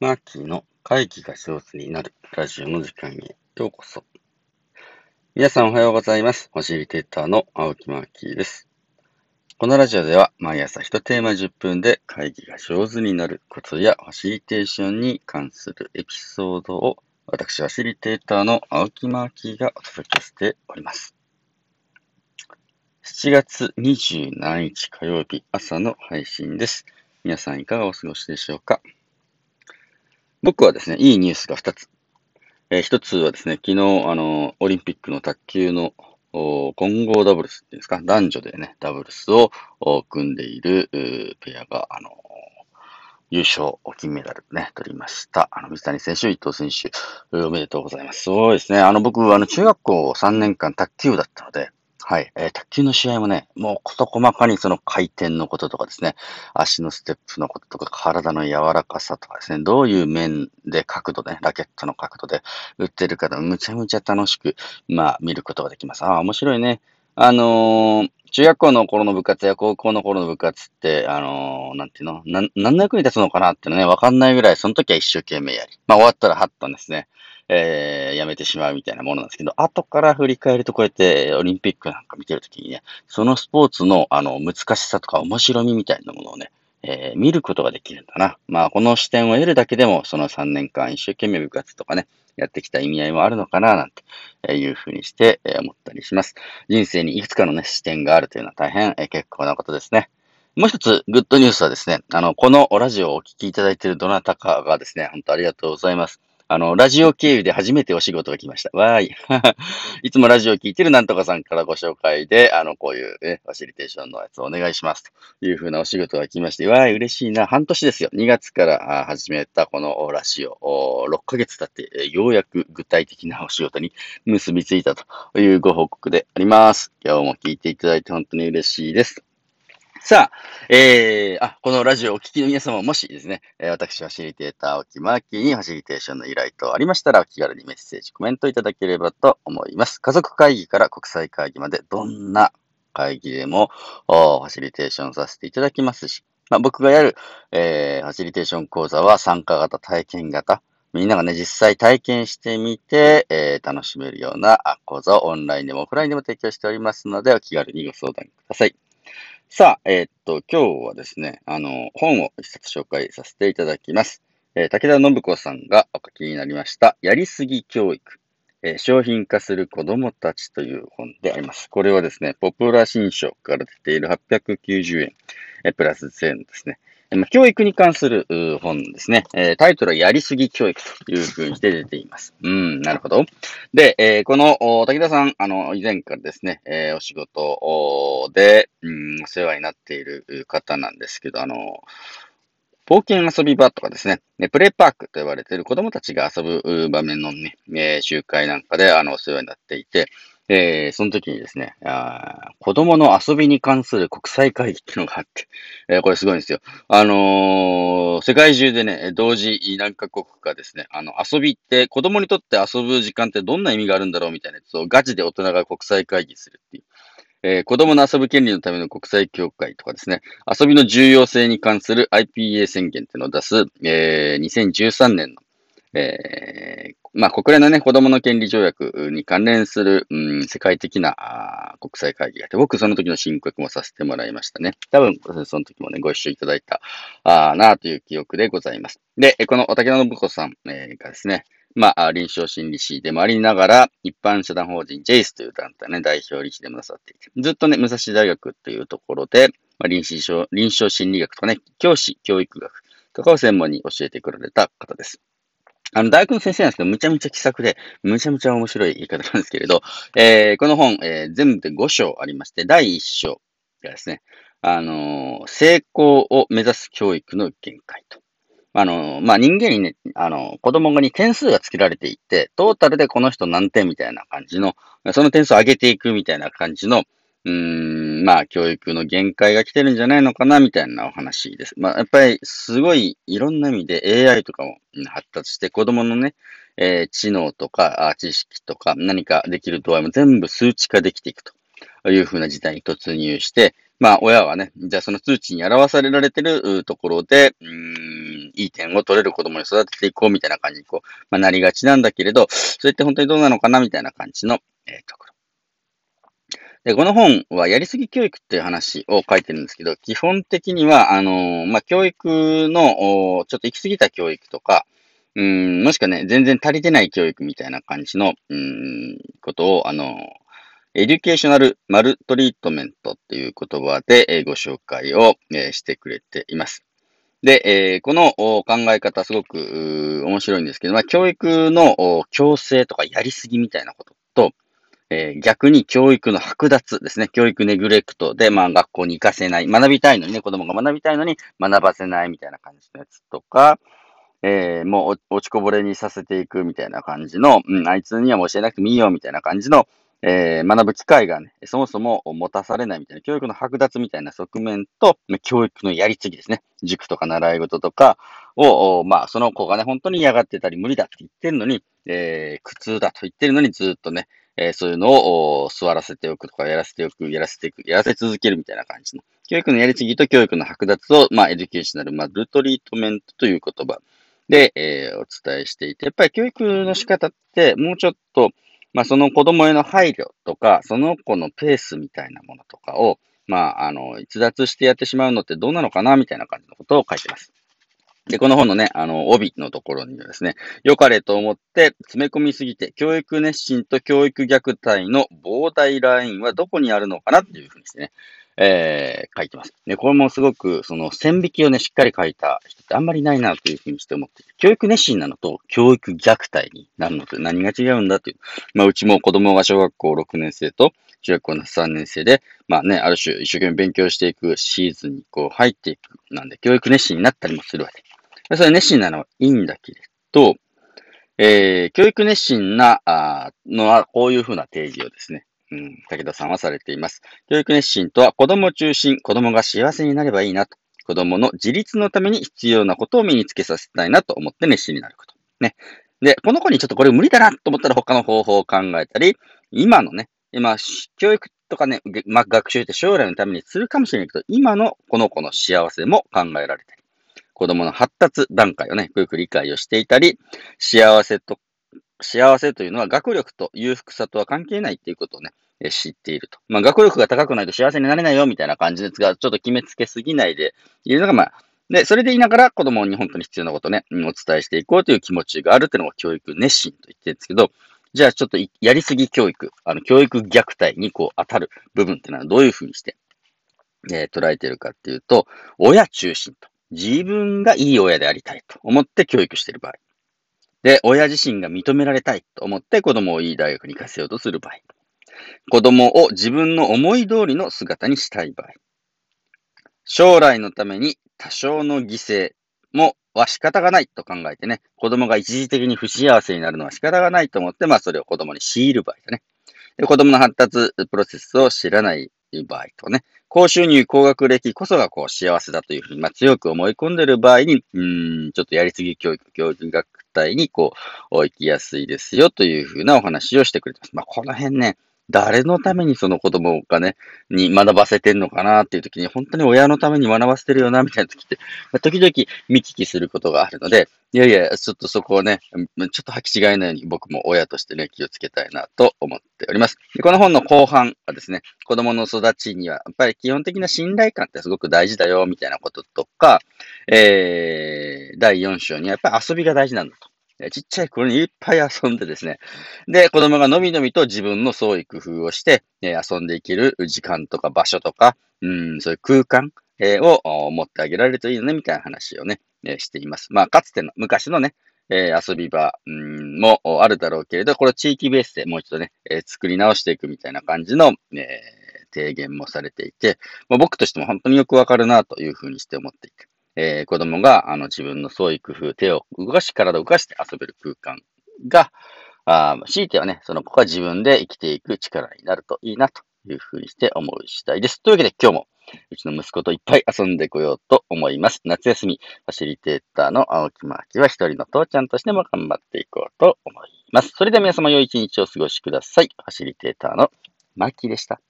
マーキーの会議が上手になるラジオの時間へようこそ。皆さんおはようございます。ファシリテーターの青木マーキーです。このラジオでは毎朝1テーマ10分で会議が上手になるコツやファシリテーションに関するエピソードを私ファシリテーターの青木マーキーがお届けしております。7月27日火曜日朝の配信です。皆さんいかがお過ごしでしょうか？僕はですね、いいニュースが2つ。えー、1つはですね、昨日、あの、オリンピックの卓球の混合ダブルスっていうんですか、男女でね、ダブルスを組んでいるペアが、あの、優勝、金メダルね、取りました。あの、水谷選手、伊藤選手、おめでとうございます。すごいですね。あの、僕、あの、中学校3年間卓球だったので、はい。えー、卓球の試合もね、もう事細かにその回転のこととかですね、足のステップのこととか、体の柔らかさとかですね、どういう面で角度ね、ラケットの角度で打ってるかむちゃむちゃ楽しく、まあ、見ることができます。ああ、面白いね。あのー、中学校の頃の部活や高校の頃の部活って、あのー、なんていうの？な、何の役に立つのかなっていうのね、わかんないぐらい、その時は一生懸命やり。まあ終わったらはったんですね。えー、やめてしまうみたいなものなんですけど、後から振り返るとこうやってオリンピックなんか見てるときにね、そのスポーツのあの難しさとか面白みみたいなものをね、えー、見ることができるんだな。まあ、この視点を得るだけでも、その3年間一生懸命部活とかね、やってきた意味合いもあるのかな、なんていうふうにして、え思ったりします。人生にいくつかのね、視点があるというのは大変、え結構なことですね。もう一つ、グッドニュースはですね、あの、このラジオをお聞きいただいているどなたかがですね、本当ありがとうございます。あの、ラジオ経由で初めてお仕事が来ました。わーい。いつもラジオを聞いてるなんとかさんからご紹介で、あの、こういうね、ファシリテーションのやつをお願いします。というふうなお仕事が来まして、わーい、嬉しいな。半年ですよ。2月から始めたこのラジオ、6ヶ月経って、ようやく具体的なお仕事に結びついたというご報告であります。今日も聞いていただいて本当に嬉しいです。さあ、えー、あ、このラジオをお聞きの皆様もしですね、えー、私、ファシリテーター、沖マーキーにファシリテーションの依頼等ありましたら、お気軽にメッセージ、コメントいただければと思います。家族会議から国際会議まで、どんな会議でも、ファシリテーションさせていただきますし、まあ、僕がやる、えー、ファシリテーション講座は参加型、体験型、みんながね、実際体験してみて、えー、楽しめるような講座をオンラインでもオフラインでも提供しておりますので、お気軽にご相談ください。さあ、えー、っと、今日はですね、あの、本を一冊紹介させていただきます。えー、武田信子さんがお書きになりました、やりすぎ教育、えー、商品化する子供たちという本であります。これはですね、ポプラ新書から出ている890円、えプラス税のですね、教育に関する本ですね。タイトルはやりすぎ教育というふうにして出ています。うん、なるほど。で、えこの武田さん、あの、以前からですね、えお仕事で、うん、お世話になっている方なんですけど、あの、冒険遊び場とかですね、プレイパークと呼ばれている子供たちが遊ぶ場面のね、え集会なんかで、あの、お世話になっていて、えー、その時にですねあ、子供の遊びに関する国際会議っていうのがあって、えー、これすごいんですよ。あのー、世界中でね、同時何カ国かですね、あの、遊びって、子供にとって遊ぶ時間ってどんな意味があるんだろうみたいなやつをガチで大人が国際会議するっていう。えー、子供の遊ぶ権利のための国際協会とかですね、遊びの重要性に関する IPA 宣言っていうのを出す、えー、2013年のえー、まあ、国連のね、子供の権利条約に関連する、うん、世界的な国際会議があって、僕その時の申告もさせてもらいましたね。多分、その時もね、ご一緒いただいた、あなあという記憶でございます。で、このお竹野信子さん、えー、がですね、まあ、臨床心理士でもありながら、一般社団法人 JACE という団体ね、代表理事でもなさっていて、ずっとね、武蔵大学っていうところで、まあ、臨床臨床心理学とかね、教師、教育学とかを専門に教えてくられた方です。あの、大学の先生なんですけど、むちゃむちゃ気さくで、むちゃむちゃ面白い言い方なんですけれど、えー、この本、えー、全部で5章ありまして、第1章がですね、あのー、成功を目指す教育の限界と。あの、まあ、人間にね、あの子供に点数がつけられていて、トータルでこの人何点みたいな感じの、その点数を上げていくみたいな感じの、うん、まあ、教育の限界が来てるんじゃないのかな、みたいなお話です。まあ、やっぱり、すごい、いろんな意味で AI とかも発達して、子供のね、えー、知能とか、知識とか、何かできる度合いも全部数値化できていくというふうな時代に突入して、まあ、親はね、じゃあその数値に表されられてるところで、うん、いい点を取れる子供に育てていこうみたいな感じにこう、まあ、なりがちなんだけれど、それって本当にどうなのかなみたいな感じの、えー、ところ。で、この本はやりすぎ教育っていう話を書いてるんですけど、基本的には、あのー、まあ、教育の、ちょっと行き過ぎた教育とか、うん、もしくはね、全然足りてない教育みたいな感じの、うん、ことを、あのー、 educational maltreatment っていう言葉で、ご紹介を、してくれています。で、え、この考え方すごく面白いんですけど、ま、教育の強制とかやりすぎみたいなことと、えー、逆に教育の剥奪ですね。教育ネグレクトで、まあ学校に行かせない。学びたいのにね、子供が学びたいのに学ばせないみたいな感じのやつとか、えー、もう落ちこぼれにさせていくみたいな感じの、うん、あいつにはもう教えなくてもいいよみたいな感じの、えー、学ぶ機会がね、そもそも持たされないみたいな、教育の剥奪みたいな側面と、教育のやりすぎですね。塾とか習い事とかを、まあ、その子がね、本当に嫌がってたり無理だって言ってるのに、えー、苦痛だと言ってるのにずっとね、えー、そういうのを座らせておくとか、やらせておく、やらせていく、やらせ続けるみたいな感じの。教育のやりすぎと教育の剥奪を、まあ、 educational、maltreatment という言葉で、えー、お伝えしていて、やっぱり教育の仕方って、もうちょっと、まあ、その子供への配慮とか、その子のペースみたいなものとかを、まあ、あの、逸脱してやってしまうのってどうなのかなみたいな感じのことを書いてます。で、この本のね、あの、帯のところにはですね、良かれと思って詰め込みすぎて、教育熱心と教育虐待の膨大ラインはどこにあるのかなっていうふうにですね、えー、書いてます。で、これもすごく、その線引きをね、しっかり書いた人ってあんまりないなというふうにして思って教育熱心なのと教育虐待になるのと何が違うんだっていう。まあ、うちも子供が小学校6年生と中学校の3年生で、まあね、ある種一生懸命勉強していくシーズンにこう入っていく。なんで、教育熱心になったりもするわけ。それ熱心なのはいいんだけれど、えー、教育熱心なあのはこういうふうな定義をですね、うん、武田さんはされています。教育熱心とは子供中心、子供が幸せになればいいなと。子供の自立のために必要なことを身につけさせたいなと思って熱心になること。ね。で、この子にちょっとこれ無理だなと思ったら他の方法を考えたり、今のね、今、教育とかね、まあ、学習って将来のためにするかもしれないけど、今のこの子の幸せも考えられたり、子供の発達段階をね、よく理解をしていたり、幸せと幸せというのは学力と裕福さとは関係ないっていうことをね、知っていると。まあ、学力が高くないと幸せになれないよみたいな感じですが、ちょっと決めつけすぎないでいるのが、まあ、で、それでいながら子供に本当に必要なことね、お伝えしていこうという気持ちがあるっていうのが教育熱心と言ってるんですけど、じゃあちょっとやりすぎ教育、あの、教育虐待にこう当たる部分っていうのはどういうふうにして、えー、捉えてるかっていうと、親中心と。自分がいい親でありたいと思って教育している場合。で、親自身が認められたいと思って子供をいい大学に行かせようとする場合。子供を自分の思い通りの姿にしたい場合。将来のために多少の犠牲もは仕方がないと考えてね、子供が一時的に不幸せになるのは仕方がないと思って、まあそれを子供に強いる場合だね。で子供の発達プロセスを知らない場合とね、高収入、高学歴こそがこう幸せだというふうに、まあ、強く思い込んでいる場合に、うん、ちょっとやりすぎ教育、教育学体にこう、行きやすいですよというふうなお話をしてくれてます。まあ、この辺ね、誰のためにその子供がね、に学ばせてんのかなっていう時に、本当に親のために学ばせてるよな、みたいな時って、時々見聞きすることがあるので、いやいや、ちょっとそこをね、ちょっと履き違えないように僕も親としてね、気をつけたいなと思っております。でこの本の後半はですね、子供の育ちには、やっぱり基本的な信頼感ってすごく大事だよ、みたいなこととか、えー、第4章にはやっぱり遊びが大事なんだと。ちっちゃい頃にいっぱい遊んでですね。で、子供がのびのびと自分の創意工夫をして、え遊んでいける時間とか場所とか、うん、そういう空間、えを持ってあげられるといいよね、みたいな話をね、えしています。まあ、かつての昔のね、え遊び場、うん、もあるだろうけれど、これ地域ベースでもう一度ね、え作り直していくみたいな感じの、え提言もされていて、まあ、僕としても本当によくわかるなというふうにして思っていて。えー、子供があの自分の創意工夫、手を動かし、体を動かして遊べる空間が、あ強いてはね、その子が自分で生きていく力になるといいなというふうにして思う次第です。というわけで今日もうちの息子といっぱい遊んでこようと思います。夏休み、ファシリテーターの青木真明は一人の父ちゃんとしても頑張っていこうと思います。それでは皆様良い一日をお過ごしください。ファシリテーターのマッキーでした。